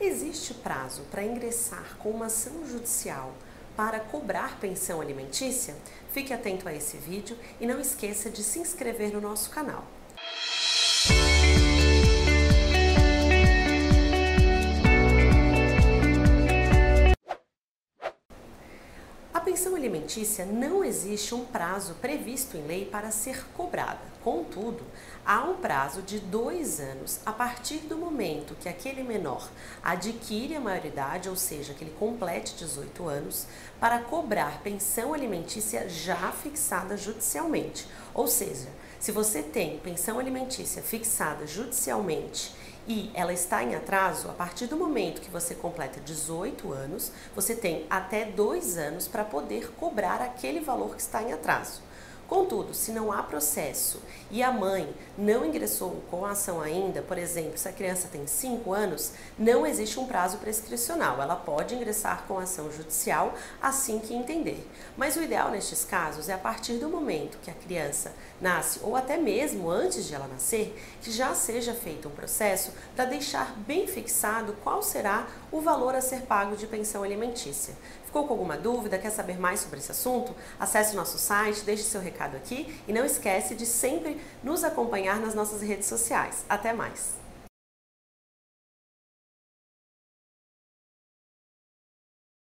Existe prazo para ingressar com uma ação judicial para cobrar pensão alimentícia? Fique atento a esse vídeo e não esqueça de se inscrever no nosso canal. Pensão alimentícia não existe um prazo previsto em lei para ser cobrada. Contudo, há um prazo de dois anos a partir do momento que aquele menor adquire a maioridade, ou seja, que ele complete 18 anos, para cobrar pensão alimentícia já fixada judicialmente. Ou seja, se você tem pensão alimentícia fixada judicialmente e ela está em atraso, a partir do momento que você completa 18 anos, você tem até dois anos para poder cobrar aquele valor que está em atraso. Contudo, se não há processo e a mãe não ingressou com a ação ainda, por exemplo, se a criança tem 5 anos, não existe um prazo prescricional. Ela pode ingressar com a ação judicial assim que entender. Mas o ideal nestes casos é a partir do momento que a criança nasce, ou até mesmo antes de ela nascer, que já seja feito um processo para deixar bem fixado qual será o valor a ser pago de pensão alimentícia. Ficou com alguma dúvida? Quer saber mais sobre esse assunto? Acesse o nosso site, deixe seu recado aqui e não esquece de sempre nos acompanhar nas nossas redes sociais. Até mais!